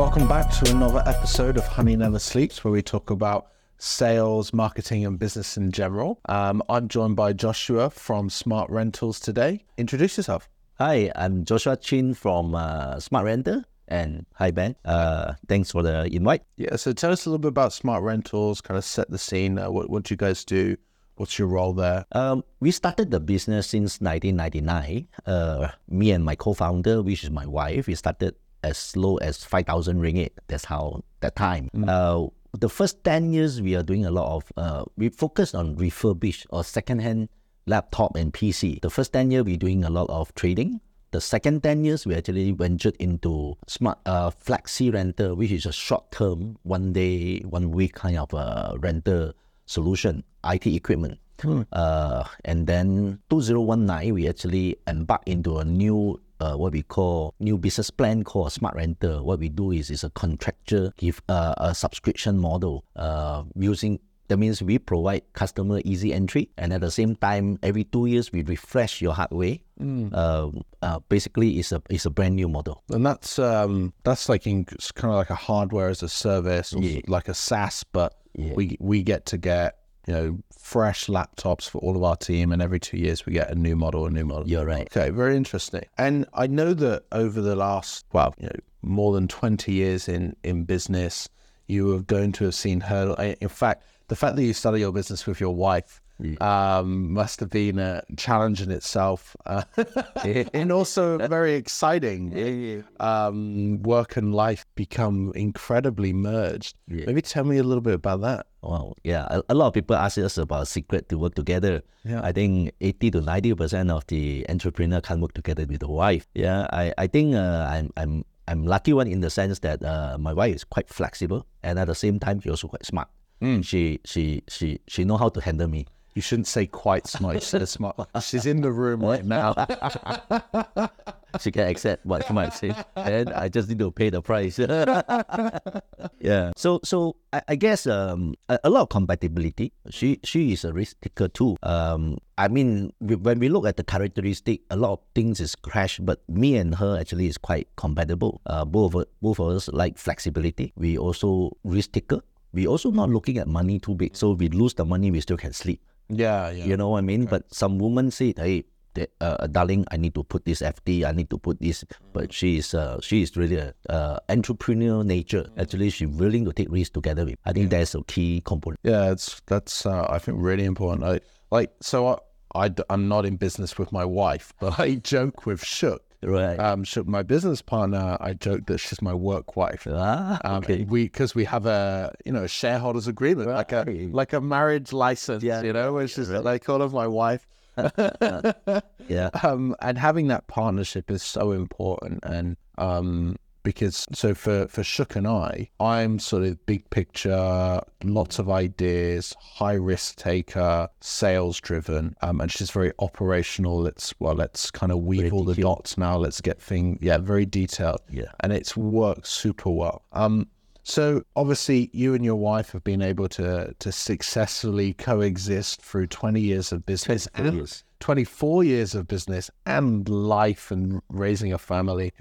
Welcome back to another episode of Honey Never Sleeps, where we talk about sales, marketing, and business in general. Um, I'm joined by Joshua from Smart Rentals today. Introduce yourself. Hi, I'm Joshua Chin from uh, Smart Renter. And hi, Ben. Uh, thanks for the invite. Yeah, so tell us a little bit about Smart Rentals, kind of set the scene. Uh, what, what do you guys do? What's your role there? Um, we started the business since 1999. Uh, me and my co-founder, which is my wife, we started as low as 5,000 ringgit. That's how that time. Uh, the first 10 years, we are doing a lot of, uh, we focus on refurbished or second-hand laptop and PC. The first 10 years, we're doing a lot of trading. The second 10 years, we actually ventured into smart uh, flexi rental, which is a short-term, one day, one week kind of uh, rental solution, IT equipment. Uh, and then 2019, we actually embarked into a new uh, what we call new business plan called smart renter. What we do is is a contractual give uh, a subscription model uh, using that means we provide customer easy entry, and at the same time, every two years we refresh your hardware. Uh, uh, basically, it's a it's a brand new model. And that's um, that's like in, kind of like a hardware as a service, Yeah. like a SaaS, but Yeah. we we get to get you know fresh laptops for all of our team, and every two years we get a new model, a new model. You're right. Okay, very interesting. And I know that over the last, well, you know, more than 20 years in, in business, you are going to have seen her. In fact, the fact that you started your business with your wife um, must have been a challenge in itself, uh, and also very exciting. Um, work and life become incredibly merged. Yeah. Maybe tell me a little bit about that. Wow, yeah. A, a lot of people ask us about secret to work together. Yeah. I think 80 to 90 percent of the entrepreneur can't work together with the wife. Yeah, I, I think uh, I'm I'm I'm lucky one in the sense that uh, my wife is quite flexible and at the same time she also quite smart. She she she she know how to handle me. You shouldn't say quite smart. Smart. She's in the room right now. She can accept what you might say, and I just need to pay the price. yeah. So so I, I guess um a, a lot of compatibility. She she is a risk taker too. Um I mean we- when we look at the characteristic, a lot of things is crash, but me and her actually is quite compatible. Uh, both of, both of us like flexibility. We also risk taker. We also not looking at money too big, so we lose the money, we still can sleep. Yeah, yeah. You know what I mean? But some women say, "Hey, the- uh, darling, I need to put this FD. I need to put this." But she is, uh, she is really a uh, entrepreneurial nature. Actually, she's willing to take risks together with. I think that's a key component. Yeah, it's that's uh, I think really important. I like so I, I am not in business with my wife, but I joke with Shook. Right. Um, Shook, my business partner, I joke that she's my work wife. ah, Um, we because we have a you know a shareholders agreement, like a like a marriage license, Yeah. you know, which is like all of my wife. Yeah. um, and having that partnership is so important. And um, because so for for Shook and I, I'm sort of big picture, lots of ideas, high risk taker, sales driven, um, and she's very operational. Let's well, let's kind of weave all the dots now. Let's get things, yeah, very detailed. Yeah. and it's worked super well. Um, so obviously, you and your wife have been able to to successfully coexist through 20 years of business and years. 24 years of business and life and raising a family.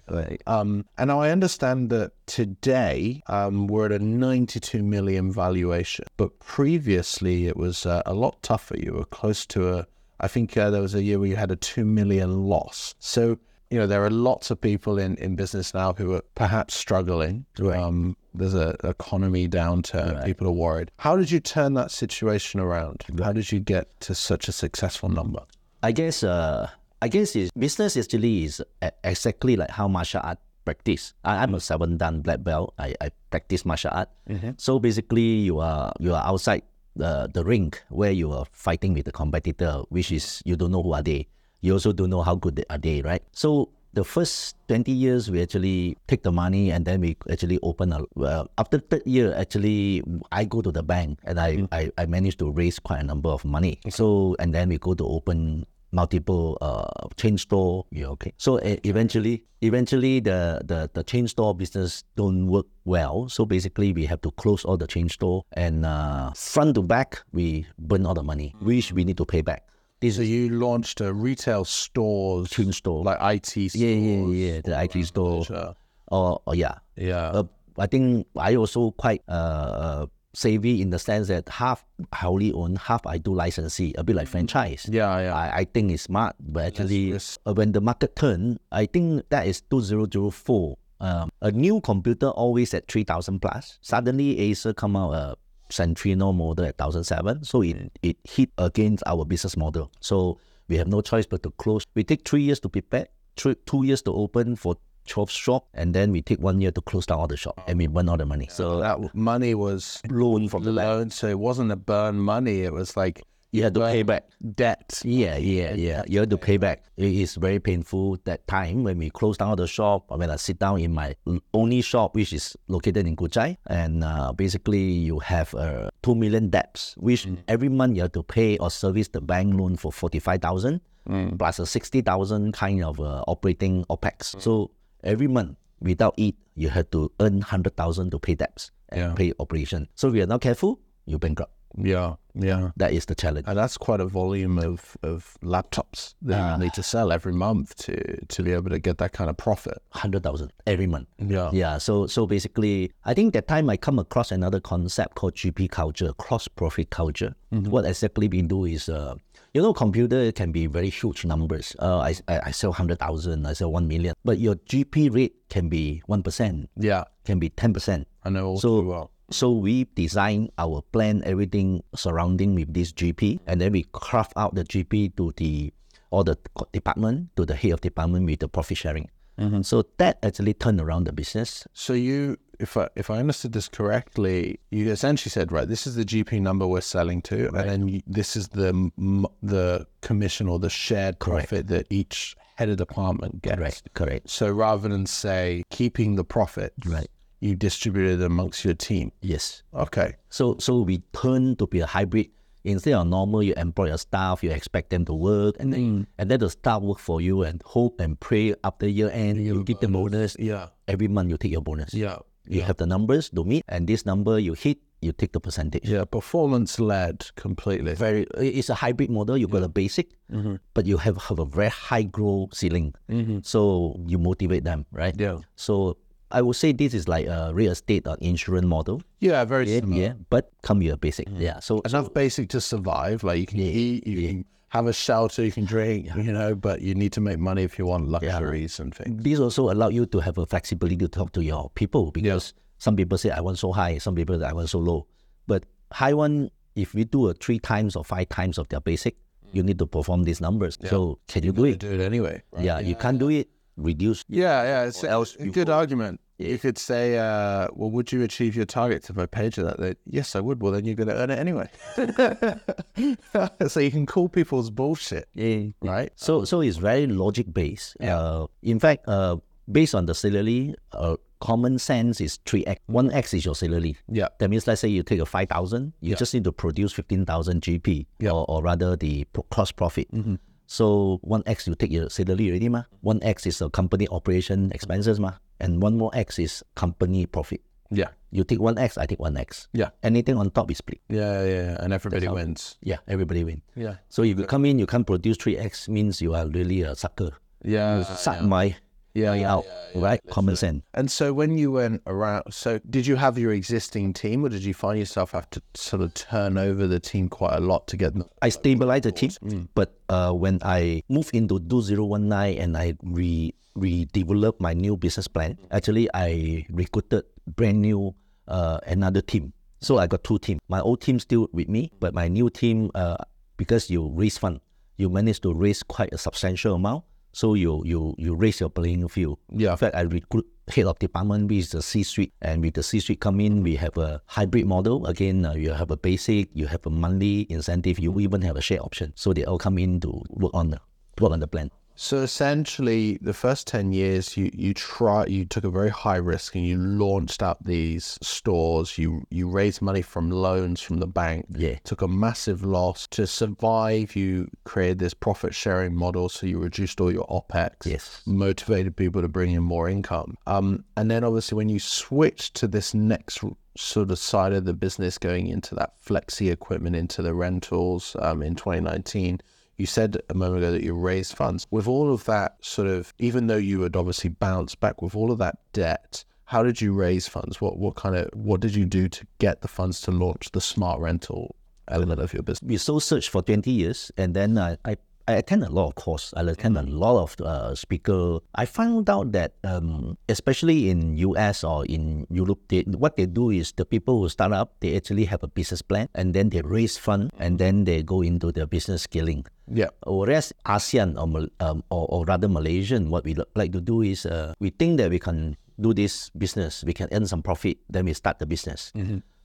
Um, and I understand that today um, we're at a 92 million valuation, but previously it was uh, a lot tougher. You were close to a, I think uh, there was a year where you had a 2 million loss. So, you know, there are lots of people in, in business now who are perhaps struggling. Right. Um, there's a economy downturn. People are worried. How did you turn that situation around? How did you get to such a successful number? I guess uh I guess is business actually is exactly like how martial art practice. I, I'm a seven dan black belt. I, I practice martial art. So basically you are you are outside the the ring where you are fighting with the competitor, which is you don't know who are they. You also don't know how good they are they, right? So the first 20 years we actually take the money and then we actually open a well, after third year actually i go to the bank and I, I i managed to raise quite a number of money. So and then we go to open multiple uh chain store yeah okay. So uh, eventually eventually the, the the chain store business don't work well. So basically we have to close all the chain store and uh front to back we burn all the money which we need to pay back this So you launched a retail stores, chain store like IT stores. yeah yeah yeah the IT store or, or yeah Yeah. uh, I think I also quite uh savvy in the sense that half I only own, half I do licensee, a bit like franchise. Yeah, yeah. I, I think it's smart, but actually, uh, when the market turned, I think that is 2004. Um, a new computer always at 3000 plus. Suddenly, Acer come out a Centrino model at 1007. So it, it hit against our business model. So we have no choice but to close. We take three years to prepare, three, two years to open for 12 shop, and then we take one year to close down all the shop, and we burn all the money. So that money was loan from the loan, so it wasn't a burn money. It was like You had to pay back. debt. Yeah, yeah, yeah. You have to pay back. It is very painful that time when we close down the shop, or when I sit down in my only shop, which is located in Kuchai, and uh, basically you have uh, 2 million debts, which every month you have to pay or service the bank loan for 45,000 plus a 60,000 kind of uh, operating OPEX. So every month, without it, you have to earn 100,000 to pay debts and Yeah. pay operation. So if you're not careful, you bankrupt. Yeah, yeah. That is the challenge. And that's quite a volume of, of laptops that Ah. you need to sell every month to, to be able to get that kind of profit. 100,000 every month. Yeah. Yeah, so so basically, I think that time I come across another concept called GP culture, gross profit culture. What exactly we do is, uh, you know, computer can be very huge numbers. Uh, I, I I sell hundred thousand, I sell one million, but your GP rate can be one percent, Yeah. can be ten percent. I know all So too well. So we design our plan, everything surrounding with this GP, and then we craft out the GP to the all the department to the head of department with the profit sharing. Mm-hmm. So that actually turned around the business. So you, if I if I understood this correctly, you essentially said, right, this is the GP number we're selling to, and then you, this is the the commission or the shared profit that each head of department gets. Correct, correct. So rather than say keeping the profit, Right. You distribute it amongst your team. Yes. Okay. So so we turn to be a hybrid. Instead of normal, you employ your staff, you expect them to work, and then mm. and then the staff work for you and hope and pray after year end you give them bonus. Yeah. Every month you take your bonus. Yeah. You have the numbers to meet, and this number you hit, you take the percentage. Yeah. Performance led completely. Very, it's a hybrid model. you've got a basic, mm-hmm. but you have have a very high growth ceiling. Mm-hmm. So you motivate them, right? Yeah. So I would say this is like a real estate or insurance model. Yeah. Very Yeah, similar. yeah, but come a basic. Mm. Yeah. So Enough basic to survive. Like you can eat, you can have a shelter, you can drink, you know, but you need to make money if you want luxuries and things. this also allow you to have a flexibility to talk to your people because some people say I want so high, some people say I want so low. But high one, if we do a three times or five times of their basic, mm. you need to perform these numbers. So can you do it? do it anyway. right? Yeah, you can't do it. Reduce. Yeah, yeah. It's a, else a good argument. You could say, uh, well, would you achieve your targets if I paid you that? They, yes, I would. Well, then you're going to earn it anyway. so you can call people's bullshit, Yeah. right? So so it's very logic based. Uh, in fact, uh, based on the salary, uh, common sense is three x. One x is your salary. Yeah. That means let's say you take a five thousand, you just need to produce fifteen thousand GP, or, or rather the gross profit. So one x you take your salary already ma. One x is a company operation expenses ma, and one more x is company profit. Yeah. You take one x, I take one x. Yeah. Anything on top is split. Yeah, yeah. And everybody wins. Yeah, everybody win. Yeah. So if you come in, you can't produce three x means you are really a sucker. Yeah. Suck my Yeah, yeah, out, right? Common sense. And so when you went around, so did you have your existing team or did you find yourself have to sort of turn over the team quite a lot to get them? I stabilized the team, but uh, when I moved into 2019 and I re redeveloped my new business plan, actually I recruited brand new uh, another team. So I got two teams. My old team still with me, but my new team, uh, because you raise fund, you managed to raise quite a substantial amount. So you you you raise your playing field. Yeah. In fact, I recruit head of department, which is the C-suite, and with the C-suite come in, we have a hybrid model. Again, uh, you have a basic, you have a monthly incentive, you even have a share option. So they all come in to work on the work on the plan. So essentially, the first ten years, you you try, you took a very high risk, and you launched up these stores. You you raised money from loans from the bank. Yeah. Took a massive loss to survive. You created this profit sharing model, so you reduced all your opex. Yes. Motivated people to bring in more income. Um, and then obviously when you switched to this next sort of side of the business, going into that flexi equipment, into the rentals, um, in 2019. You said a moment ago that you raised funds. With all of that sort of, even though you had obviously bounced back with all of that debt, how did you raise funds? What what kind of what did you do to get the funds to launch the smart rental element of your business? We so search for 20 years and then I, I I attend a lot of course. I attend a lot of uh, speaker. I found out that um, especially in US or in Europe, they, what they do is the people who start up, they actually have a business plan and then they raise fund and then they go into the business scaling. Yeah. Whereas ASEAN or, um, or, or rather Malaysian, what we like to do is uh, we think that we can do this business, we can earn some profit, then we start the business.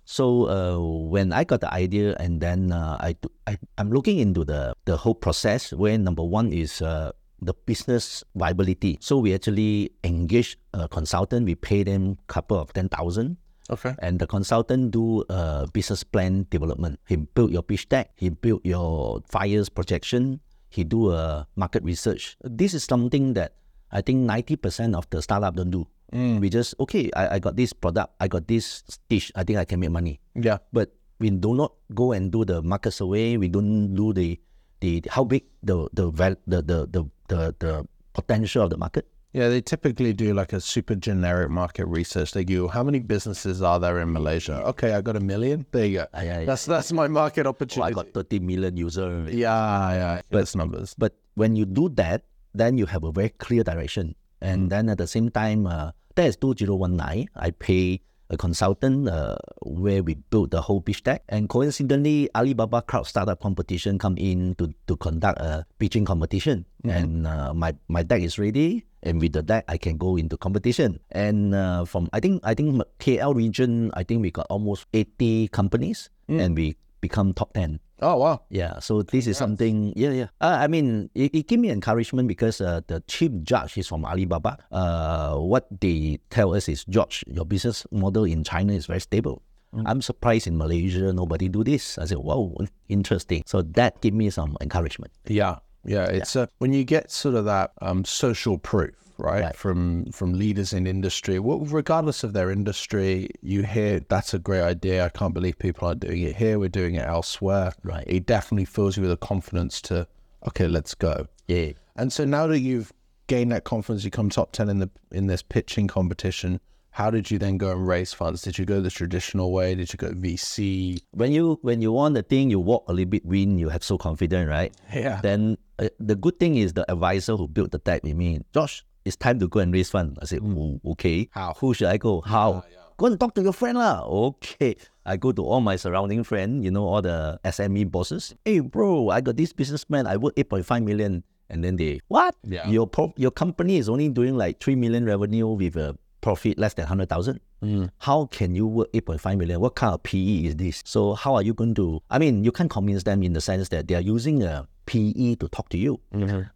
So uh, when I got the idea, and then uh, I, do- I I'm looking into the the whole process. Where number one is uh, the business viability. So we actually engage a consultant. We pay them couple of ten thousand. Okay. And the consultant do a business plan development. He build your pitch deck. He build your fires projection. He do a market research. This is something that I think ninety percent of the startup don't do. Mm. We just okay. I, I got this product. I got this dish. I think I can make money. Yeah. But we do not go and do the market survey. We don't do the the how big the the val- the the the the, the potential of the market. Yeah, they typically do like a super generic market research. They go, how many businesses are there in Malaysia? Okay, I got a million. There you go. Ah, yeah, yeah. That's that's my market Oh, I got 30 million users. yeah, yeah. That's numbers. But when you do that, then you have a very clear direction. And then at the same time, uh, that is 2019. I pay a consultant uh, where we built the whole pitch deck. And coincidentally, Alibaba Cloud Startup Competition come in to, to conduct a pitching competition. And uh, my, my deck is ready. And with the deck, I can go into competition. And uh, from, I think, I think KL region, I think we got almost 80 companies and we become top 10. Oh wow. Yeah, so this is something. Yeah, yeah. Uh, I mean, it, it gave me encouragement because uh, the chief judge is from Alibaba. Uh, what they tell us is, George, your business model in China is very stable. I'm surprised in Malaysia nobody do this. I said, wow, interesting. So that gave me some encouragement. Yeah, yeah. It's uh, when you get sort of that um, social proof, right, Right. from from leaders in industry, well, regardless of their industry, you hear that's a great idea. I can't believe people aren't doing it here. We're doing it elsewhere. Right. It definitely fills you with a confidence to, okay, let's go. Yeah. And so now that you've gained that confidence, you come top ten in the in this pitching competition. How did you then go and raise funds? Did you go the traditional way? Did you go VC? When you when you want the thing, you walk a little bit win. You have so confident, right? Yeah. Then uh, the good thing is the advisor who built the deck with me, Josh, it's time to go and raise fund. I said, mm. "Oh, okay. How? Who should I go? Ah, how? Go and talk to your friend lah. Okay. I go to all my surrounding friend, you know, all the SME bosses. Hey, bro, I got this businessman. I work 8.5 million. And then they, what? Yeah. Your pro- your company is only doing like 3 million revenue with a profit less than 100,000. Mm. How can you work 8.5 million? What kind of PE is this? So how are you going to, I mean, you can't convince them in the sense that they are using a PE to talk to you.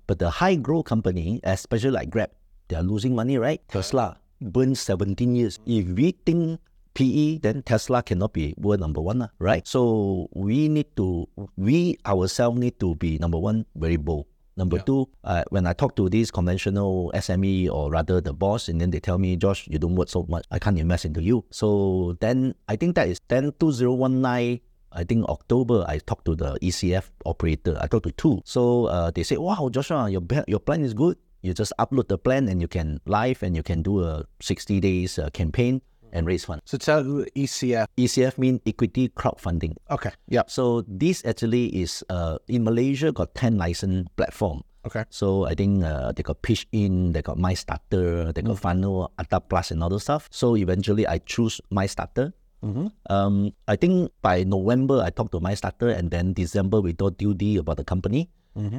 But the high growth company, especially like Grab, they are losing money, right? Tesla burned 17 years. If we think PE, then Tesla cannot be world number one, lah, right? So we need to, we ourselves need to be number one, very bold. Number two, uh, when I talk to these conventional SME or rather the boss, and then they tell me, Josh, you don't work so much, I can't invest into you. So then I think that is then 2019. I think October, I talked to the ECF operator. I talked to two. So uh, they said, wow, Joshua, your, your plan is good. You just upload the plan and you can live and you can do a 60 days uh, campaign and raise funds. So tell ECF. ECF means equity crowdfunding. Okay. Yeah. So this actually is uh, in Malaysia got 10 license platform. Okay. So I think uh, they got Pitch In, they got MyStartr, they got Fundnel, Ata Plus, and other stuff. So eventually I choose My Starter. Um, I think by November I talked to MyStartr, and then December we told due about the company,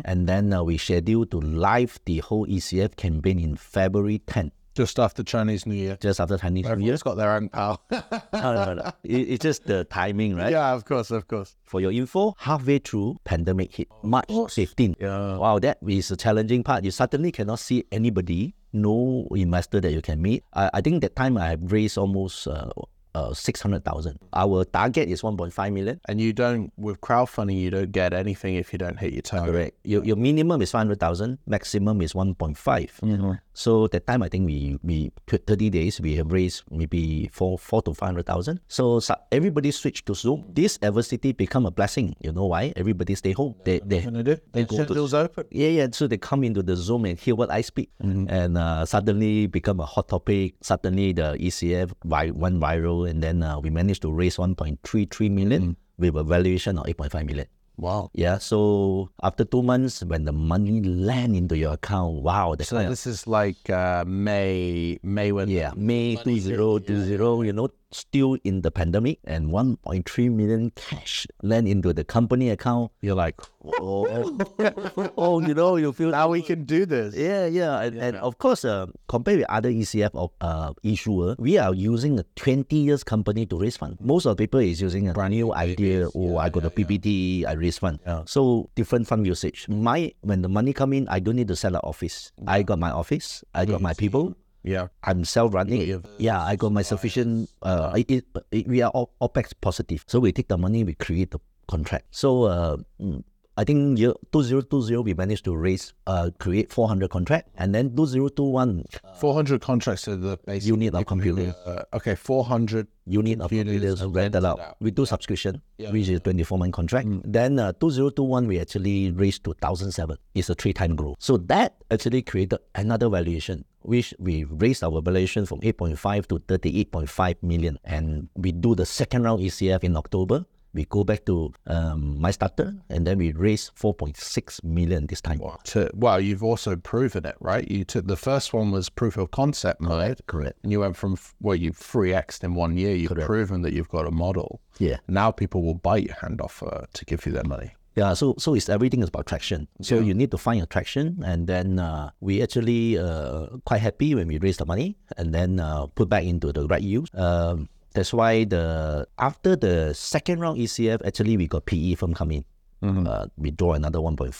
and then uh, we scheduled to live the whole ECF campaign in February 10th, Just after Chinese New Year. just after Chinese New Year. Everyone's got their own pal. no, no, no. It- it's just the timing, right? yeah, of course, of course. For your info, halfway through, pandemic hit March 15. Yeah. Wow, that is a challenging part. You suddenly cannot see anybody, no investor that you can meet. I, I think that time I raised almost uh, uh, 600,000. Our target is 1.5 million. And you don't with crowdfunding, you don't get anything if you don't hit your target. Correct. Your, your minimum is 500,000, maximum is 1.5. So that time, I think we, we, 30 days, we have raised maybe four, four to 500,000. So, so everybody switched to Zoom. This adversity become a blessing. You know why? Everybody stay home. They, they, Gonna do? The go to- open. yeah, yeah. So they come into the Zoom and hear what I speak, and uh, suddenly become a hot topic. Suddenly the ECF vi- went viral, and then uh, we managed to raise 1.33 million with a valuation of 8.5 million. Wow. Yeah. So after two months, when the money land into your account, wow, So this is like uh, May, May when yeah, May 2020, you know, still in the pandemic, and 1.3 million cash land into the company account. you're like, Oh, oh, you know, you feel now we can do this. Yeah, yeah, and, and of course, uh, compared with other ECF of uh, issuer, we are using a 20 years company to raise fund. Most of the people is using a brand new idea. Oh, I got a PPT, I raise fund. So different fund usage. My when the money come in, I don't need to sell an office. I got my office. I got my people. Yeah. I'm self-running. Yeah, I got my sufficient. Uh, it, it, it- we are all OPEX positive. So we take the money, we create the contract. So uh, mm, I think year 2020 we managed to raise, uh, create 400 contract, and then 2021 400 contracts to the basic unit of computer, Uh, okay, 400. unit of computers computers rented out. out. We do subscription, which is 24 month contract. Then uh, 2021 we actually raised to 1007. It's a three time growth. So that actually created another valuation, which we raised our valuation from 8.5 to 38.5 million. And we do the second round ECF in October. We go back to um, my starter, and then we raised 4.6 million this time. To, well, you've also proven it, right? You took the first one was proof of concept mode, Correct. and you went from well, you three xed in one year. You've proven that you've got a model. Yeah. Now people will bite your hand off uh, to give you their money. Yeah, so so it's everything is about traction. So you need to find a traction, and then uh, we actually uh, quite happy when we raise the money, and then uh, put back into the right use. Um, that's why the after the second round ECF, actually we got PE from coming. Uh, we draw another 1.5.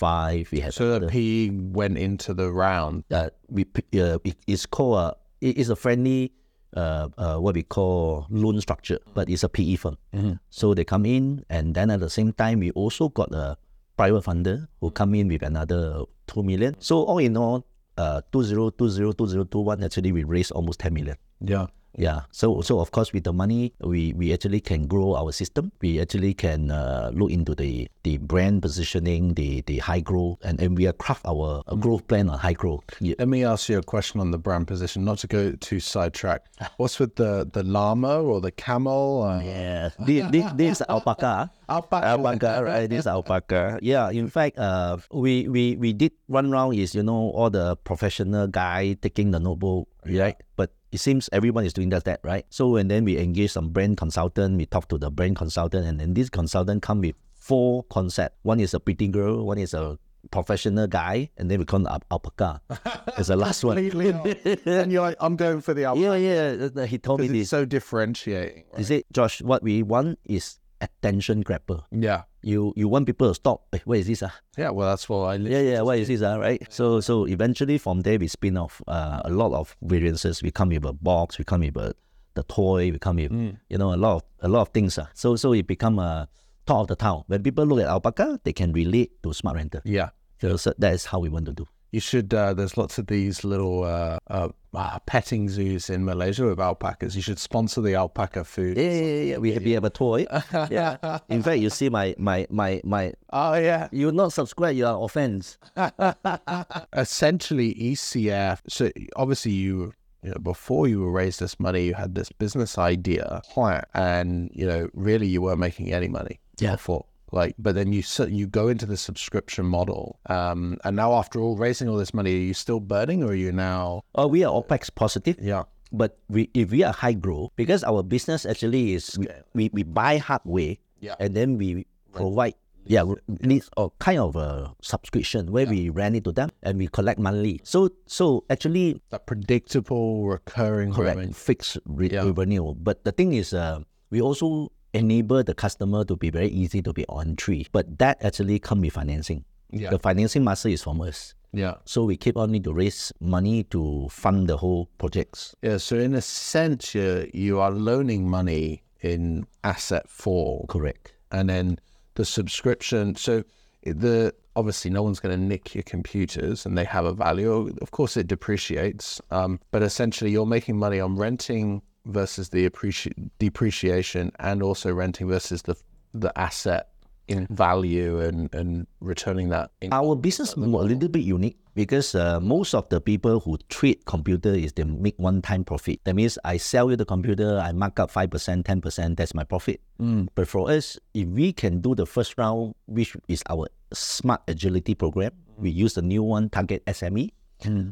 We had So the PE went into the round. uh, we uh, it, it's called a it is a friendly uh, uh, what we call loan structure, but it's a PE firm. So they come in, and then at the same time, we also got a private funder who come in with another two million. So all in all, uh, 2020, 2021, actually we raised almost 10 million. Yeah. Yeah. So so of course with the money we we actually can grow our system. We actually can uh, look into the the brand positioning, the the high growth, and, and we are craft our growth plan on high growth. Yeah. Let me ask you a question on the brand position, not to go too sidetrack. What's with the the llama or the camel? Uh, Yeah, this, this, this is alpaca. Alpaca. Alpaca, right? This alpaca. Yeah, in fact, uh, we, we, we did one round is, you know, all the professional guy taking the notebook, right? But it seems everyone is doing that, that, right? So, and then we engage some brand consultant, we talk to the brand consultant, and then this consultant come with four concept. One is a pretty girl, one is a professional guy, and then we call al- alpaca. It's the last one. And you're like, I'm going for the alpaca. Yeah, yeah. He told me this. it's so differentiating. Is it, Josh, what we want is attention grabber. Yeah. You you want people to stop. Eh, what is this? Ah? Yeah. Well, that's what I. Yeah, yeah. What is this? Ah, right. So so eventually from there we spin off uh, a lot of variances. We come with a box. We come with a, the toy. We come with you know a lot of a lot of things. Ah. So so it become a talk of the town. When people look at alpaca, they can relate to smart rental. Yeah. So, so that is how we want to do. You should. Uh, there's lots of these little uh, uh, uh, petting zoos in Malaysia with alpacas. You should sponsor the alpaca food. Yeah, yeah, yeah. We have, we have a toy. yeah. In fact, you see my my my my. Oh yeah. You're not subscribe, you are offense. Essentially, ECF. So obviously, you you know before you raised this money, you had this business idea, and you know really you weren't making any money. Yeah. For like, but then you you go into the subscription model, um, and now after all raising all this money, are you still burning, or are you now? Oh, we are OPEX positive. Yeah. But we, if we are high growth, because our business actually is we, we, we buy hardware Yeah. and then we provide yeah needs or kind of a subscription where we rent it to them and we collect monthly. So so actually That predictable recurring correct revenue. fixed re- Yeah. revenue. But the thing is, uh, we also enable the customer to be very easy to be on tree. But that actually come with financing. Yeah. The financing master is from us. Yeah. So we keep on need to raise money to fund the whole projects. Yeah. So in a sense, you you are loaning money in asset form, Correct. and then the subscription. So the obviously no one's going to nick your computers, and they have a value. Of course, it depreciates, um, but essentially you're making money on renting versus the appreci- depreciation, and also renting versus the the asset in value and and returning that. In- Our business mo- a little bit unique because uh, most of the people who trade computer is they make one time profit. That means I sell you the computer, I mark up five percent, ten percent. That's my profit. But for us, if we can do the first round, which is our smart agility program, we use the new one target SME.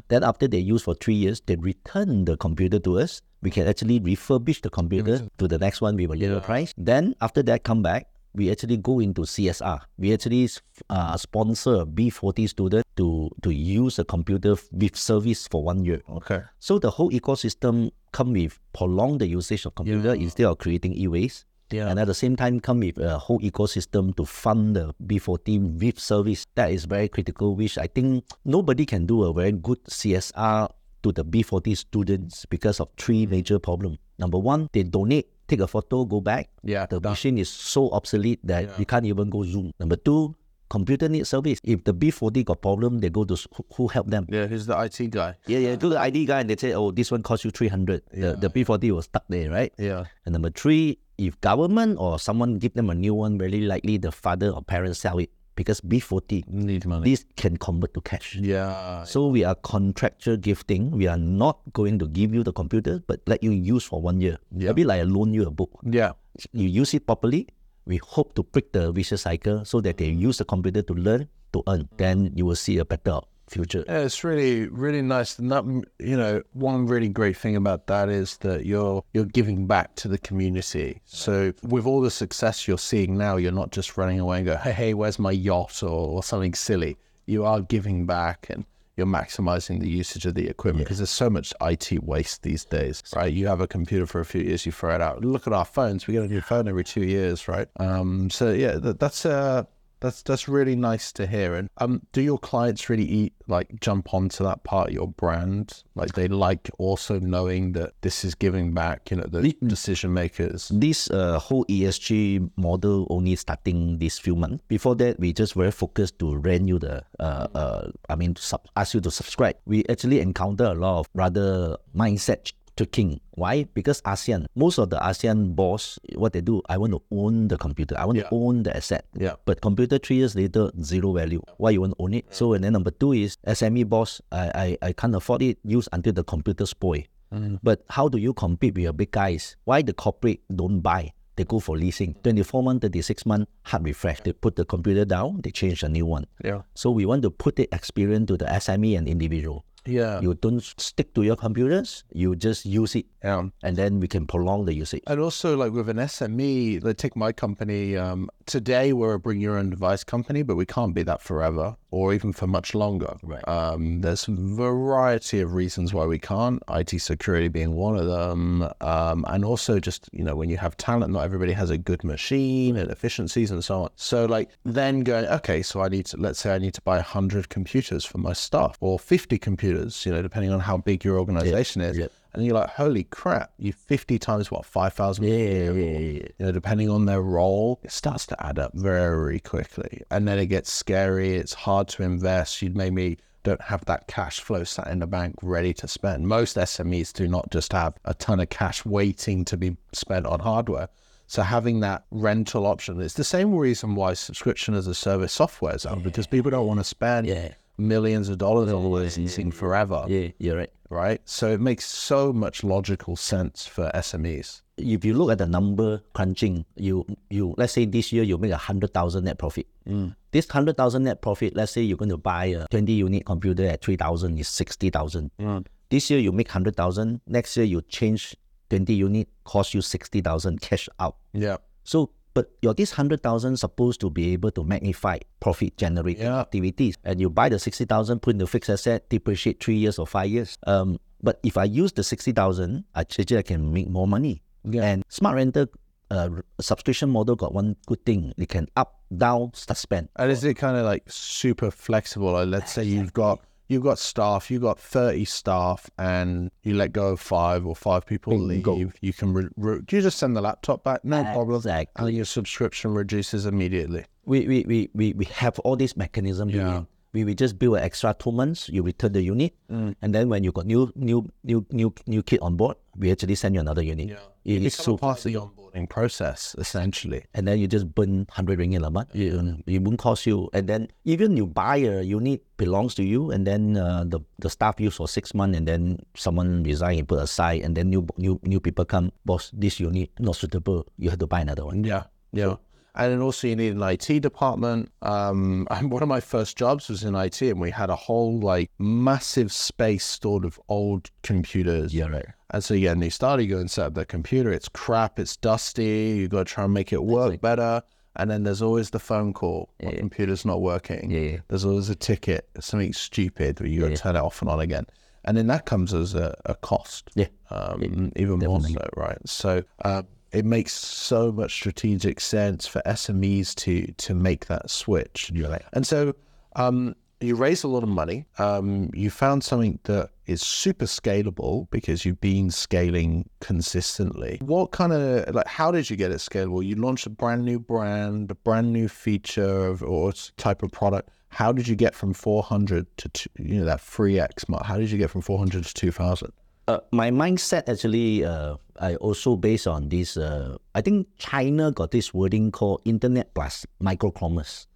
Then after they use for three years, they return the computer to us. We can actually refurbish the computer to the next one with a lower price. Then after that, come back we actually go into CSR. We actually uh, sponsor a B40 student to, to use a computer with service for one year. okay. So the whole ecosystem come with prolong the usage of computer instead of creating e-waste. Yeah. And at the same time come with a whole ecosystem to fund the B40 with service. That is very critical, which I think nobody can do a very good CSR to the B40 students because of three hmm. major problems. Number one, they donate, take a photo, go back. Yeah. The machine is so obsolete that you can't even go Zoom. Number two, computer needs service. If the B40 got problem, they go to who, help them. Yeah. Who's the IT guy? Yeah, yeah. To the ID guy and they say, oh, this one cost you 300. The, the B40 was stuck there, right? Yeah. And number three, if government or someone give them a new one, very likely the father or parents sell it because B40, Need money. this can convert to cash. Yeah. So we are contractual gifting. We are not going to give you the computer, but let you use for one year. Yeah. A bit like I loan you a book. Yeah. You use it properly. We hope to break the vicious cycle so that they use the computer to learn, to earn. Then you will see a better future. Yeah, it's really, really nice. And that, you know, one really great thing about that is that you're you're giving back to the community. So with all the success you're seeing now, you're not just running away and go, hey, hey, where's my yacht or, or something silly. You are giving back and you're maximizing the usage of the equipment because there's so much IT waste these days, right? You have a computer for a few years, you throw it out. Look at our phones; we get a new phone every two years, right? Um, so yeah, that, that's uh, that's that's really nice to hear. And um, do your clients really eat like jump onto that part of your brand? Like they like also knowing that this is giving back. You know, the decision makers. This uh, whole ESG model only starting this few months. Before that, we just very focused to rent you the, uh, uh, I mean, to sub- ask you to subscribe. We actually encounter a lot of rather mindset tricking. Why? Because ASEAN, most of the ASEAN boss, what they do, I want to own the computer. I want Yeah. to own the asset. Yeah. But computer three years later, zero value. Why you want to own it? So and then number two is SME boss, I, I, I can't afford it, use until the computer spoil. Mm. But how do you compete with your big guys? Why the corporate don't buy? They go for leasing. 24 month, 36 month, hard refresh. They put the computer down, they change a new one. Yeah. So we want to put the experience to the SME and individual. Yeah. You don't stick to your computers, you just use it Yeah. and then we can prolong the usage. And also, like with an SME, like take my company. Um, today, we're a bring your own device company, but we can't be that forever or even for much longer. Right. Um, there's a variety of reasons why we can't. IT security being one of them, um, and also just you know when you have talent, not everybody has a good machine and efficiencies and so on. So like then going, okay, so I need to let's say I need to buy hundred computers for my staff or fifty computers, you know, depending on how big your organization is. yeah. And you're like, holy crap, you 50 times what, 5,000 Yeah, yeah, yeah, yeah. you know, depending on their role, it starts to add up very quickly. And then it gets scary. It's hard to invest. You maybe don't have that cash flow sat in the bank ready to spend. Most SMEs do not just have a ton of cash waiting to be spent on hardware. So having that rental option, it's the same reason why subscription as a service software is out because people don't want to spend Yeah. Millions of dollars on licensing forever, Yeah, you're right. right? So it makes so much logical sense for SMEs. if you look at the number crunching, you you let's say this year you make a hundred thousand net profit. Mm. This hundred thousand net profit, let's say you're going to buy a twenty unit computer at three thousand is sixty thousand. Mm. This year you make hundred thousand. Next year you change twenty unit, cost you sixty thousand cash out. Yeah. So, but your this hundred thousand supposed to be able to magnify profit generating Yeah. activities, and you buy the sixty thousand, put in the fixed asset, depreciate three years or five years. Um, but if I use the sixty thousand, I actually I can make more money. Yeah. And smart rental uh, subscription model got one good thing: it can up, down, suspend. And is it kind of like super flexible? Like let's say you've got you've got staff, you've got 30 staff, and you let go of five or five people leave, you can, re- re- you just send the laptop back, no problem. Exactly. And your subscription reduces immediately. we, we, we, we, we have all these mechanisms. Yeah. We, we just build an extra two months, you return the unit, Mm. and then when you got new new new new new kid on board, we actually send you another unit. It It is so part of the onboarding process, essentially. and then you just burn hundred ringgit a month. You, it won't cost you. And then even you buy a unit belongs to you, and then uh, the the staff use for six months, and then someone resign and put aside, and then new new new people come. Boss, this unit not suitable. You have to buy another one. Yeah, yeah. And then also you need an IT department. Um, and one of my first jobs was in IT, and we had a whole like massive space stored of old computers. Yeah, right. And so yeah, new starter, you go and set up the computer. It's crap. It's dusty. You got to try and make it work better. And then there's always the phone call. My computer's not working. Yeah, yeah. There's always a ticket, something stupid where you got to turn it off and on again. And then that comes as a, a cost Yeah. um, even more so, right? So uh, it makes so much strategic sense for SMEs to to make that switch. Right. And so um, you raise a lot of money. Um, you found something that is super scalable because you've been scaling consistently. What kind of like how did you get it scalable? You launched a brand new brand, a brand new feature of, or type of product. How did you get from 400 to you know that 3x mark? How did you get from 400 to 2000? Uh, my mindset actually, uh, I also based on this. Uh, I think China got this wording called internet plus microcommerce.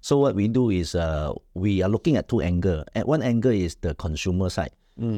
So what we do is uh, we are looking at two angles. At one angle is the consumer side.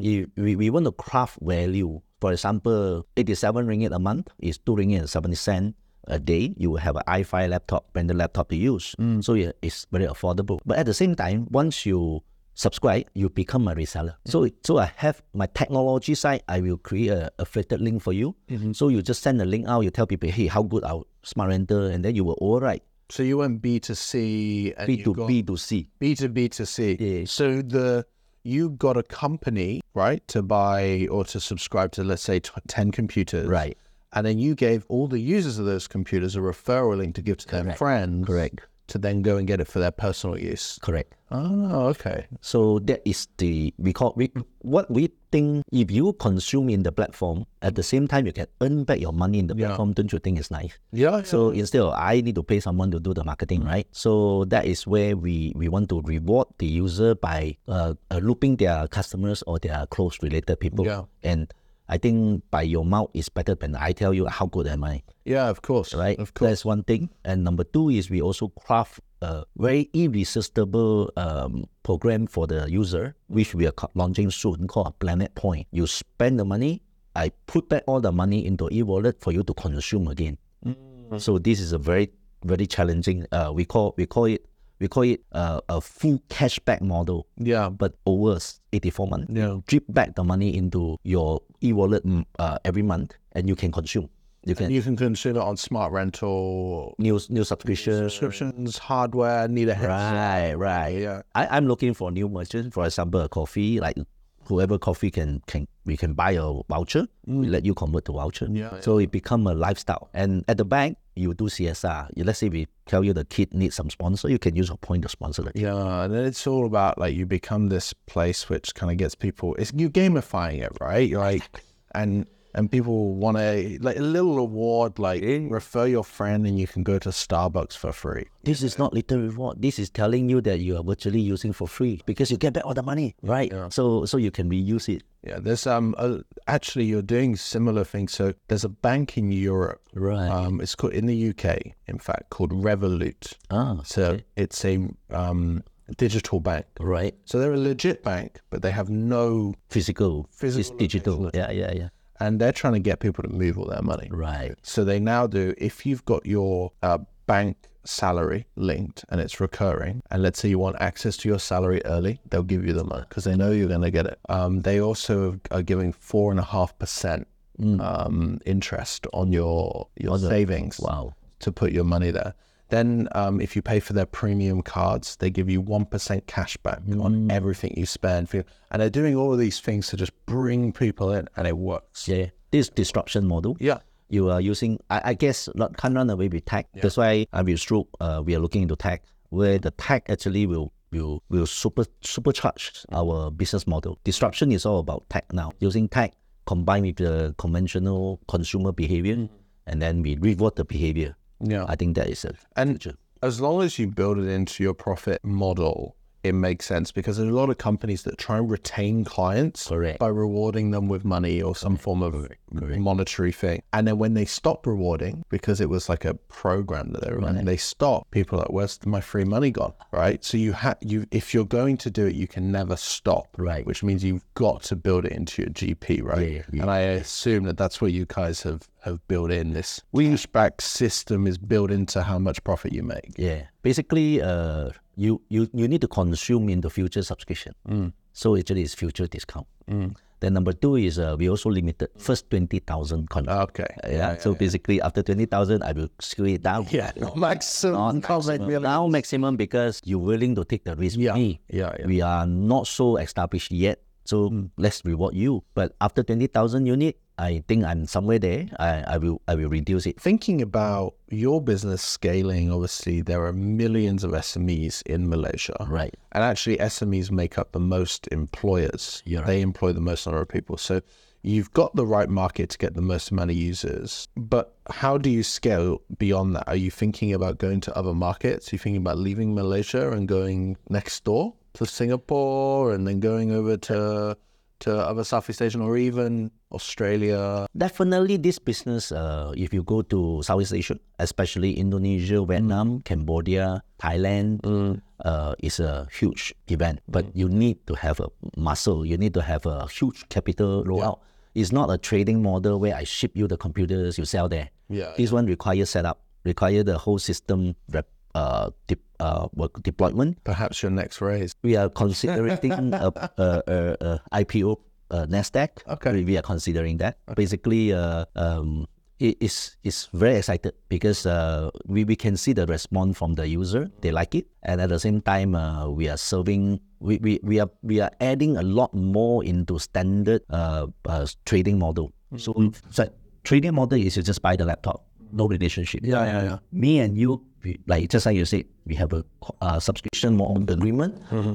If we, we want to craft value. For example, 87 ringgit a month is 2 ringgit and 70 cent a day. You will have an i5 laptop, branded laptop to use. So yeah, it's very affordable. But at the same time, once you subscribe, you become a reseller. So so I have my technology side. I will create a affiliate link for you. Mm-hmm. So you just send the link out. You tell people, hey, how good our smart renter, and then you will all right. So you went B to C and B to B to C. B to B to C. Yeah. So the you got a company right to buy or to subscribe to let's say tw- ten computers. Right. And then you gave all the users of those computers a referral link to give to their friends. Correct. To then go and get it for their personal use. Correct. Oh, okay. So that is the we call we what we think if you consume in the platform at the same time you can earn back your money in the Yeah. platform. Don't you think it's nice? Yeah. So instead of I need to pay someone to do the marketing, right? So that is where we, we want to reward the user by uh, uh, looping their customers or their close related people. Yeah. And I think by your mouth is better than I tell you how good am I, yeah, of course. right? Of course. That's one thing. And number two is we also craft a very irresistible um, program for the user, which we are launching soon called Planet Point. You spend the money, I put back all the money into e-wallet for you to consume again. So this is a very very challenging. Uh, we call we call it we call it uh, a full cashback model, Yeah. but over s- 84 months. Yeah. Drip back the money into your e-wallet mm, uh, every month, and you can consume. You can You can consume it on smart rental new new subscription. subscriptions, hardware, need a headset. Right, right. Yeah. I, I'm looking for new merchants. For example, a coffee like whoever coffee can can we can buy a voucher. We let you convert to voucher. Mm. Yeah, So it become a lifestyle. And at the back, you do CSR. You- Let's say we tell you the kid needs some sponsor, you can use a point to sponsor kid. Yeah, and then it's all about like you become this place which kind of gets people. It's you gamifying it, right? Like, and and people want to like a little reward, like refer your friend, and you can go to Starbucks for free. This is not little reward. This is telling you that you are virtually using for free because you get back all the money, right? So so you can reuse it. Yeah, there's um a, actually you're doing similar things. So there's a bank in Europe. Right. Um, it's called in the UK, in fact, called Revolut. ah, So it's a um digital bank. right. So they're a legit bank, but they have no Physical. Physical It's digital. Yeah, yeah, yeah. And they're trying to get people to move all their money. Right. So they now do if you've got your uh, bank salary linked and it's recurring, and let's say you want access to your salary early, they'll give you the money because they know you're going to get it. Um, they also are giving four and a half percent um, interest on your your savings Wow. to put your money there. Then, um, if you pay for their premium cards, they give you one percent cash back on everything you spend. For, and they're doing all of these things to just bring people in, and it works. Yeah. This disruption model. Yeah. you are using, I, I guess, not, can't run away with tech. That's why I will stroke, uh, we are looking into tech, where the tech actually will will will super supercharge our business model. Disruption is all about tech now. Using tech combined with the conventional consumer behavior, and then we reward the behavior. Yeah. I think that is a And future. as long as you build it into your profit model, it makes sense because there's a lot of companies that try and retain clients Correct. by rewarding them with money or some form of monetary thing. And then when they stop rewarding, because it was like a program that they were running, they stop. People are like, "Where's my free money gone?" Right. So you have you if you're going to do it, you can never stop. Right. Which means you've got to build it into your GP, right? Yeah, yeah. And I assume that that's what you guys have have built in. This back system is built into how much profit you make. Yeah. Basically, uh, you, you, you need to consume in the future subscription. Mm. So actually, it's future discount. Mm. Then number two is uh, we also limited first 20,000 contract. Ah, okay. Uh, yeah, So basically, after 20,000, I will screw it down. Yeah. Maximum. Not Not maximum. really. Now maximum because you're willing to take the risk Yeah. with me. Yeah, yeah. We are not so established yet. So mm. let's reward you. But after 20,000 unit, I think I'm somewhere there. I, I will I will reduce it. Thinking about your business scaling, obviously there are millions of SMEs in Malaysia. Right. And actually SMEs make up the most employers. Right. They employ the most number of people. So you've got the right market to get the most amount of users. But how do you scale beyond that? Are you thinking about going to other markets? Are you thinking about leaving Malaysia and going next door to Singapore and then going over to to other Southeast Asian or even Australia? Definitely, this business, uh, if you go to Southeast Asia, especially Indonesia, Vietnam, Cambodia, Thailand, uh, is a huge event. But you need to have a muscle. You need to have a huge capital rollout. It's not a trading model where I ship you the computers, you sell there. Yeah, This one requires setup, require the whole system rep, uh, de- uh, work deployment. Perhaps your next raise. We are considering a, a, a, a IPO uh, Nasdaq. Okay. we, are considering that. Basically, uh, um, it is is very excited because uh, we, we can see the response from the user. They like it, and at the same time, uh, we are serving. We, we, we are we are adding a lot more into standard uh, uh, trading model. So, so trading model is you just buy the laptop, no relationship. Yeah, yeah, yeah. Me and you, we, like just like you said, we have a uh, subscription agreement.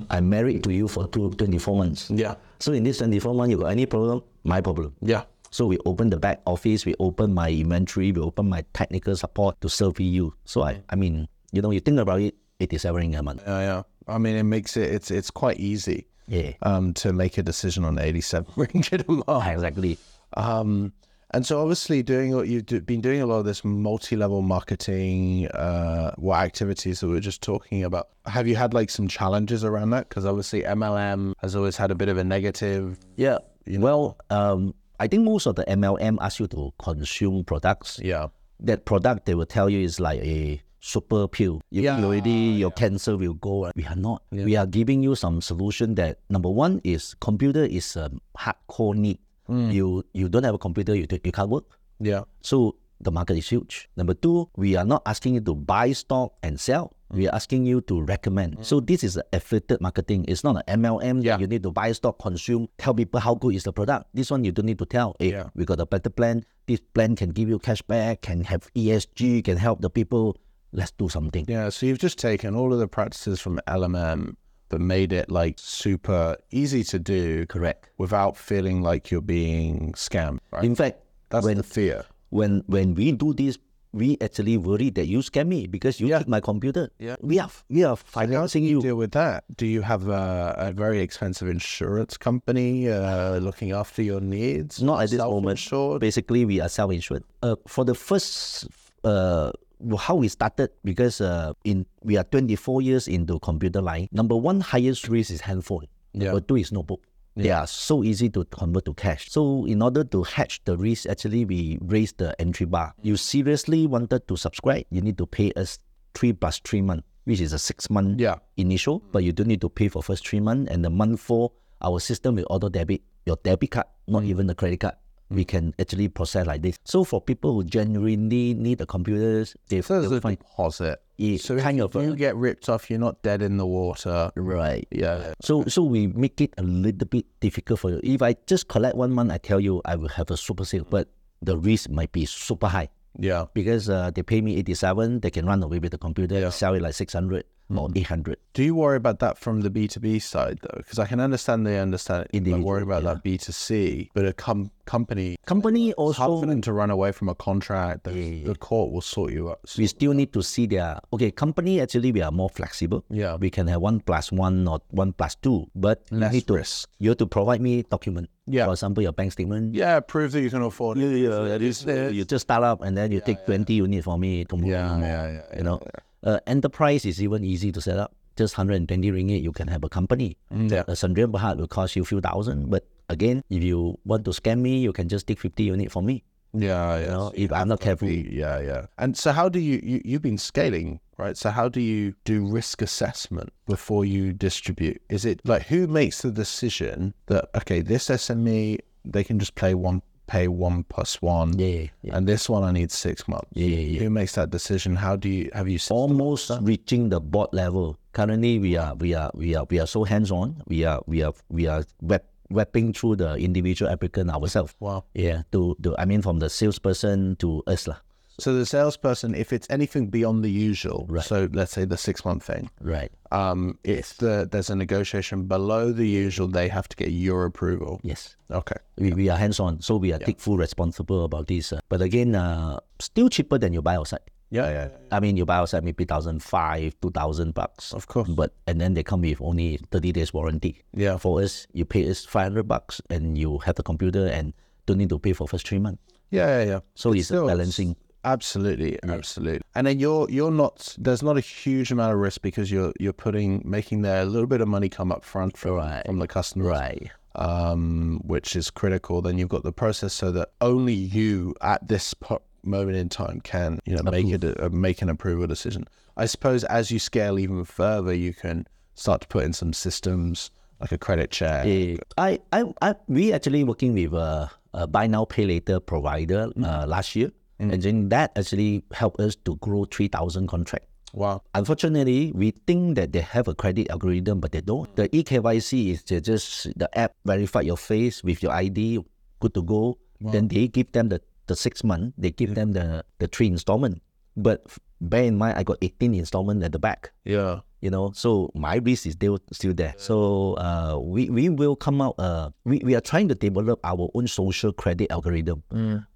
I'm married to you for two, 24 months. Yeah. So in this 24 months, you got any problem? My problem. Yeah. So we open the back office, we open my inventory, we open my technical support to serve you. So I, I mean, you know, you think about it, 87 ringgit a month. Yeah, yeah. I mean, it makes it it's it's quite easy Yeah, um, to make a decision on eighty-seven ringgit a month. exactly. Um, and so, obviously, doing what you've do, been doing a lot of this multi-level marketing, uh, what activities that we were just talking about. Have you had like some challenges around that? Because obviously, MLM has always had a bit of a negative. Yeah. Well, um, I think most of the MLM ask you to consume products. Yeah. That product they will tell you is like a super pill. You Yeah, yeah, already your cancer will go. We are not. We are giving you some solution that number one is computer is a hardcore need. Hmm. You you don't have a computer, you you can't work. Yeah. So the market is huge. Number two, we are not asking you to buy stock and sell. We are asking you to recommend. Hmm. So this is affiliated marketing. It's not an MLM. Yeah. You need to buy stock, consume, tell people how good is the product. This one you don't need to tell. Hey, Yeah. we got a better plan. This plan can give you cash back, can have ESG, can help the people. Let's do something. Yeah. So you've just taken all of the practices from MLM, but made it like super easy to do Correct. without feeling like you're being scammed. Right. In fact, That's when the fear. when when we do this, we actually worry that you scam me because you Yeah. took my computer. Yeah. We are we are financing you. deal with that? Do you have a, a very expensive insurance company uh, looking after your needs? Not at this moment. Basically, we are self-insured. Uh, for the first, uh, how we started because uh, in we are 24 years into computer line. Number one highest risk is handphone. Yeah. Number two is notebook. They are so easy to convert to cash. So in order to hedge the risk, actually we raised the entry bar. You seriously wanted to subscribe, you need to pay us three plus three month, which is a six month Yeah. initial, but you don't need to pay for first three months. And the month four, our system will auto debit your debit card, not Mm. even the credit card we can actually process like this. So for people who genuinely need the computers, they so there's find deposit. It so kind of you get ripped off, you're not dead in the water. Right. Yeah. So so we make it a little bit difficult for you. If I just collect one month, I tell you I will have a super sale, but the risk might be super high. Yeah. Because uh, they pay me 87, they can run away with the computer, yeah. sell it like 600. Not hmm. 800. Do you worry about that from the B2B side though? Because I can understand they understand it. I worry about yeah. that B2C, but a com- company company also confident to run away from a contract. The, yeah, yeah. the court will sort you out. We still need to see their okay. Company actually we are more flexible. Yeah, we can have one plus one or one plus two, but Less you need to risk. you have to provide me document. Yeah. For example, your bank statement. Yeah, prove that you can afford it. Yeah, yeah, you just start up and then you take 20 units for me tomorrow. Yeah, yeah, yeah. You know, uh, enterprise is even easy to set up. Just 120 ringgit, you can have a company. Yeah. A Sendirian Berhad will cost you a few thousand. But again, if you want to scam me, you can just take 50 unit for me. Yeah, yeah. You know, if I'm not careful. yeah, yeah. And so, how do you, you you've been scaling, right? So, how do you do risk assessment before you distribute? Is it like who makes the decision that okay, this SME they can just play one, pay one plus one, Yeah, yeah. and this one I need six months. Yeah, yeah. Who makes that decision? How do you have you? almost reaching the board level. Currently, we are we are we are we are so hands on. We are we are we are web, webbing through the individual applicant ourselves. Wow. Yeah, to to I mean from the salesperson to us lah. So the salesperson, if it's anything beyond the usual, Right. so let's say the six month thing, Right. um, if the, there's a negotiation below the usual, they have to get your approval. Yes. Okay. We, we are hands on, so we are take full responsible about this. uh. but again, uh, still cheaper than you buy outside. Yeah, yeah, I mean, you buy outside maybe thousand five, two thousand bucks. of course. But and then they come with only thirty days warranty. Yeah. For us, you pay us five hundred bucks, and you have the computer and don't need to pay for first three months. Yeah, yeah, yeah. So it's still- balancing. Absolutely, absolutely. And then you're you're not there's not a huge amount of risk because you're you're putting making there a little bit of money come up front from Right. from the customer, Right. um, which is critical. Then you've got the process so that only you at this po- moment in time can you know make it a, a- make an approval decision. I suppose as you scale even further, you can start to put in some systems like a credit check. Eh, I, I, I, we actually working with a, a buy now pay later provider uh, last year, Mm. and then that actually helped us to grow three thousand contract. Wow. Unfortunately, we think that they have a credit algorithm, but they don't. The eKYC is just the app verify your face with your ID, good to go. Then they give them the, the six month, they give them the, the three installment. But bear in mind, I got 18 installment at the back Yeah. You know so my risk is still still there. So uh we we will come out uh we, we are trying to develop our own social credit algorithm.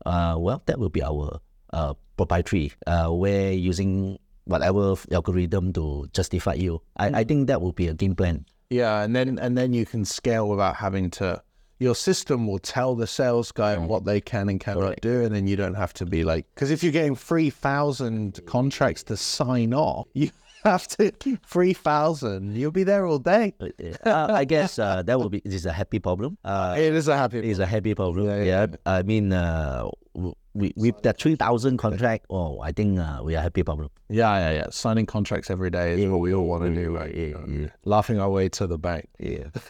Uh well that will be our uh proprietary uh where using whatever algorithm to justify you. I i think that will be a game plan. Yeah, and then and then you can scale without having to. Your system will tell the sales guy what they can and cannot do, and then you don't have to be like. Because if you're getting three thousand contracts to sign off, you three thousand. You'll be there all day. uh, i guess uh that will be this is a happy problem uh It is a happy. It's a happy problem. Yeah, Yeah, yeah, I mean, uh, we, with that 3,000 contract, oh, I think uh, we are happy problem. Yeah, yeah, yeah. Signing contracts every day is what we all want to do. Right? yeah, Laughing our way to the bank. Yeah.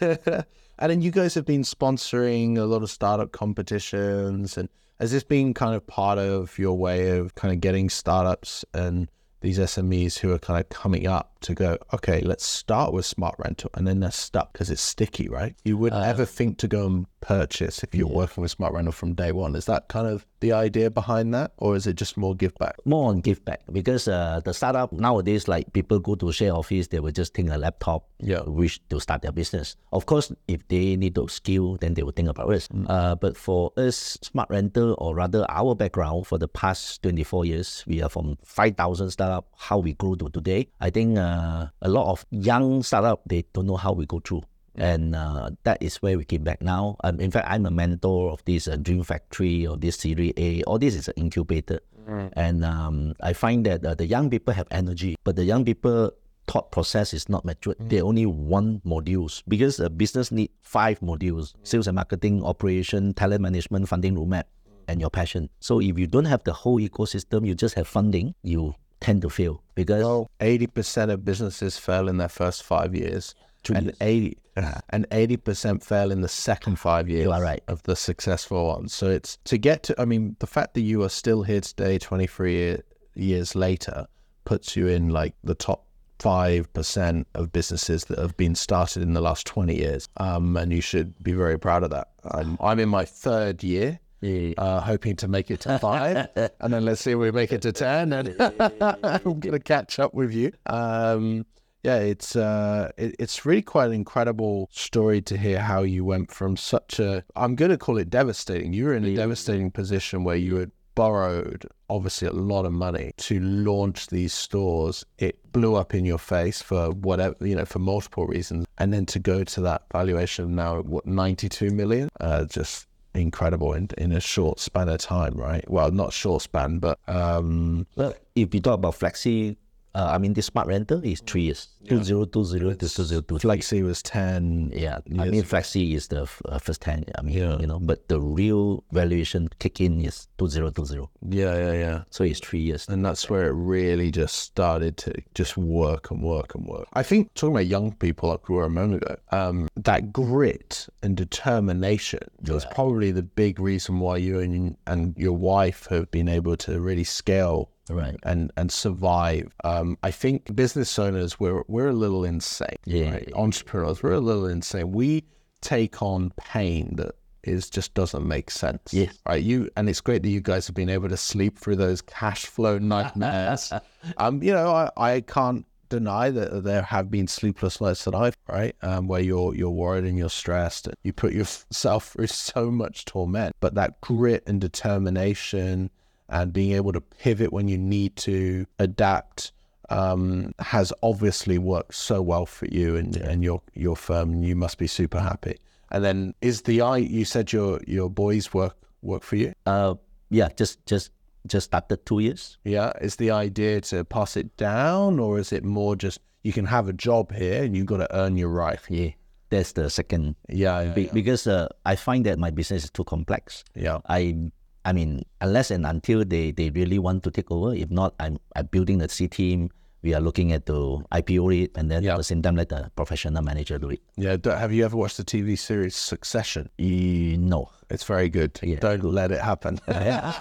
and then you guys have been sponsoring a lot of startup competitions, and has this been kind of part of your way of kind of getting startups and these SMEs who are kind of coming up to go, okay, let's start with SmartRental, and then they're stuck because it's sticky, right? You wouldn't uh, ever think to go and purchase if you're working with SmartRental from day one. Is that kind of the idea behind that, or is it just more give back? More on give back because uh, the startup nowadays, like people go to share office, they will just think a laptop, Yeah. wish to start their business. Of course, if they need to skill, then they will think about us. Uh, but for us, SmartRental, or rather our background for the past 24 years, we are from 5,000 startup, how we grew to today. I think uh, a lot of young startup, they don't know how we go through. And uh, that is where we came back now. Um, in fact, I'm a mentor of this uh, Dream Factory or this Series A. All this is an incubator. And um, I find that uh, the young people have energy, but the young people thought process is not matured. They only want modules because a business need five modules: sales and marketing, operation, talent management, funding roadmap, and your passion. So if you don't have the whole ecosystem, you just have funding, you tend to fail because eighty percent of businesses fail in their first five years, Two and years. eighty and eighty percent fail in the second five years. right. of the successful ones. So it's to get to. I mean, the fact that you are still here today, twenty three year, years later, puts you in like the top five percent of businesses that have been started in the last twenty years. Um, and you should be very proud of that. I'm, I'm in my third year Yeah. uh, hoping to make it to five, and then let's see if we make it to ten, and I'm gonna catch up with you. Um, yeah, it's uh, it, it's really quite an incredible story to hear how you went from such a I'm going to call it devastating. You were in a devastating position where you had borrowed obviously a lot of money to launch these stores. It blew up in your face for whatever you know for multiple reasons, and then to go to that valuation of now what 92 million, uh, just incredible in in a short span of time, right? Well, not short span, but um, Well, if you talk about flexi, uh, I mean, the SmartRental is three years, 2020 to 2023. Flexi was 10. Yeah, I mean, flexi is the f- uh, first 10. I mean, you know, but the real valuation kick in is 2020. Yeah, yeah, yeah. So it's three years. And that's where it really just started to just work and work and work. I think talking about young people like we were a moment ago, um, that grit and determination was probably the big reason why you and, and your wife have been able to really scale Right. and and survive. Um, I think business owners we're we're a little insane. Yeah. right? Entrepreneurs we're a little insane. We take on pain that is just doesn't make sense. Yes. Right. You and it's great that you guys have been able to sleep through those cash flow nightmares. um, you know, I, I can't deny that there have been sleepless nights that I've right, um, where you're you're worried and you're stressed and you put yourself through so much torment. But that grit and determination and being able to pivot when you need to adapt um, has obviously worked so well for you and, and your your firm. And you must be super happy. And then is the I you said your your boys work work for you? Uh, yeah, just just just started two years. Yeah. Is the idea to pass it down, or is it more just you can have a job here and you've got to earn your right? Yeah, that's the second. Yeah, yeah, Be- Because uh, I find that my business is too complex. yeah. I I mean, unless and until they, they really want to take over. If not, I'm I'm building the C team. We are looking at the IPO it, and then Yeah. at the same time let the professional manager do it. yeah. Have you ever watched the TV series Succession? Eh, no. It's very good. Yeah, Don't let it happen. Yeah.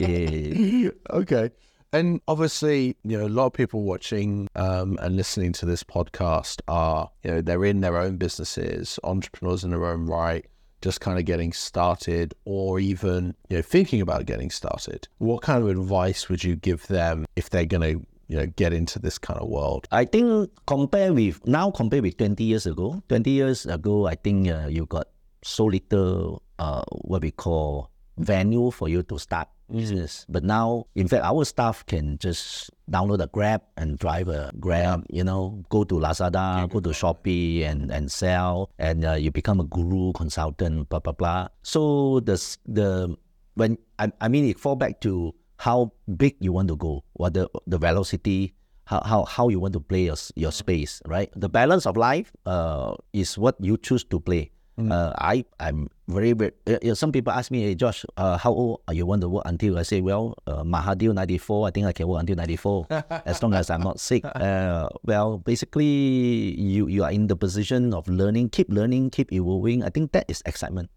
okay. And obviously, you know, a lot of people watching um, and listening to this podcast are, you know, they're in their own businesses, entrepreneurs in their own right, just kind of getting started or even, you know, thinking about getting started. What kind of advice would you give them if they're going to, you know, get into this kind of world? I think compare with now compare with 20 years ago. 20 years ago, I think uh, you got so little uh, what we call venue for you to start business. But now, in fact, our staff can just download a Grab and drive a Grab. You know, go to Lazada, go to Shopee, and and sell, and uh, you become a guru consultant. Blah blah blah. So the the when I, I mean it fall back to how big you want to go, what the the velocity, how how, how you want to play your your space, right? The balance of life uh, is what you choose to play. Uh, I I'm very, very uh, uh, some people ask me, hey Josh, uh, how old are you want to work until? I say, well, uh, Mahathir 94, I think I can work until 94 as long as I'm not sick. Uh, well, basically, you you are in the position of learning, keep learning, keep evolving. I think that is excitement.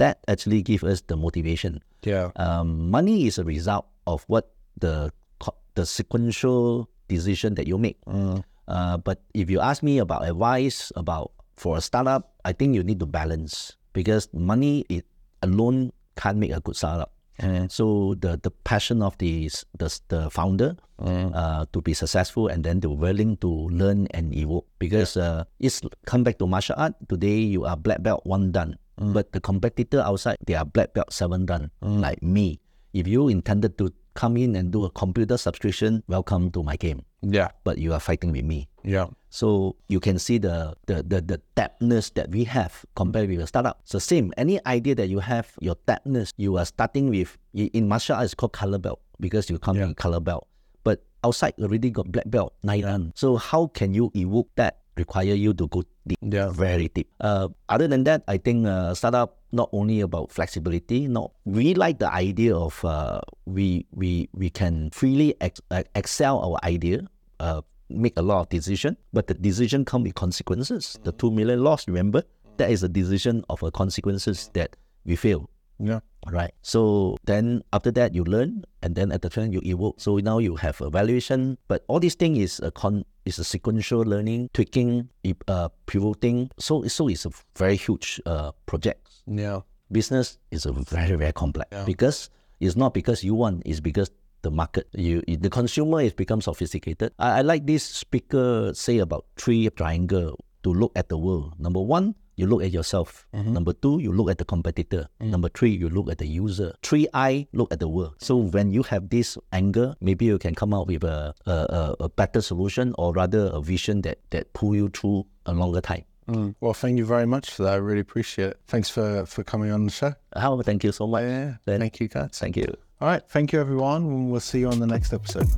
That actually gives us the motivation. Yeah. Um, money is a result of what the the sequential decision that you make. Uh, but if you ask me about advice about for a startup, I think you need to balance because money it alone can't make a good startup. And so the, the passion of the the, the founder uh, to be successful and then to willing to learn and evolve because uh, it's come back to martial art. Today you are black belt one dan, but the competitor outside they are black belt seven dan. Like me, if you intended to come in and do a computer subscription, welcome to my game. Yeah. But you are fighting with me. Yeah. So you can see the the the, the depthness that we have compared with a startup. The same. Any idea that you have, your depthness, you are starting with in martial arts it's called color belt because you come in color belt. But outside already got black belt, nine. So how can you evoke that? Require you to go deep, Yeah. very deep. Uh, other than that, I think uh, startup not only about flexibility. No, we like the idea of uh, we we we can freely ex- uh, excel our idea. Make a lot of decision, but the decision come with consequences. The two million loss, remember, that is a decision of a consequences that we fail. Yeah. Right. So then after that you learn and then at the time you evolve. So now you have a valuation. But all these thing is a con is a sequential learning, tweaking, uh, pivoting. So so it's a very huge uh, project. Yeah. Business is a very very complex yeah. because it's not because you want, it's because the market. You, you the consumer is become sophisticated. I, I like this speaker say about three triangle to look at the world. Number one, you look at yourself. Number two, you look at the competitor. Number three, you look at the user. Three, I look at the world. So when you have this anger, maybe you can come out with a, a, a, better solution or rather a vision that, that pull you through a longer time. Mm. Well, thank you very much for that. I really appreciate it. Thanks for, for coming on the show. Oh, thank you so much. Yeah. Then- Thank you, guys. Thank you. All right. Thank you, everyone. We'll see you on the next episode.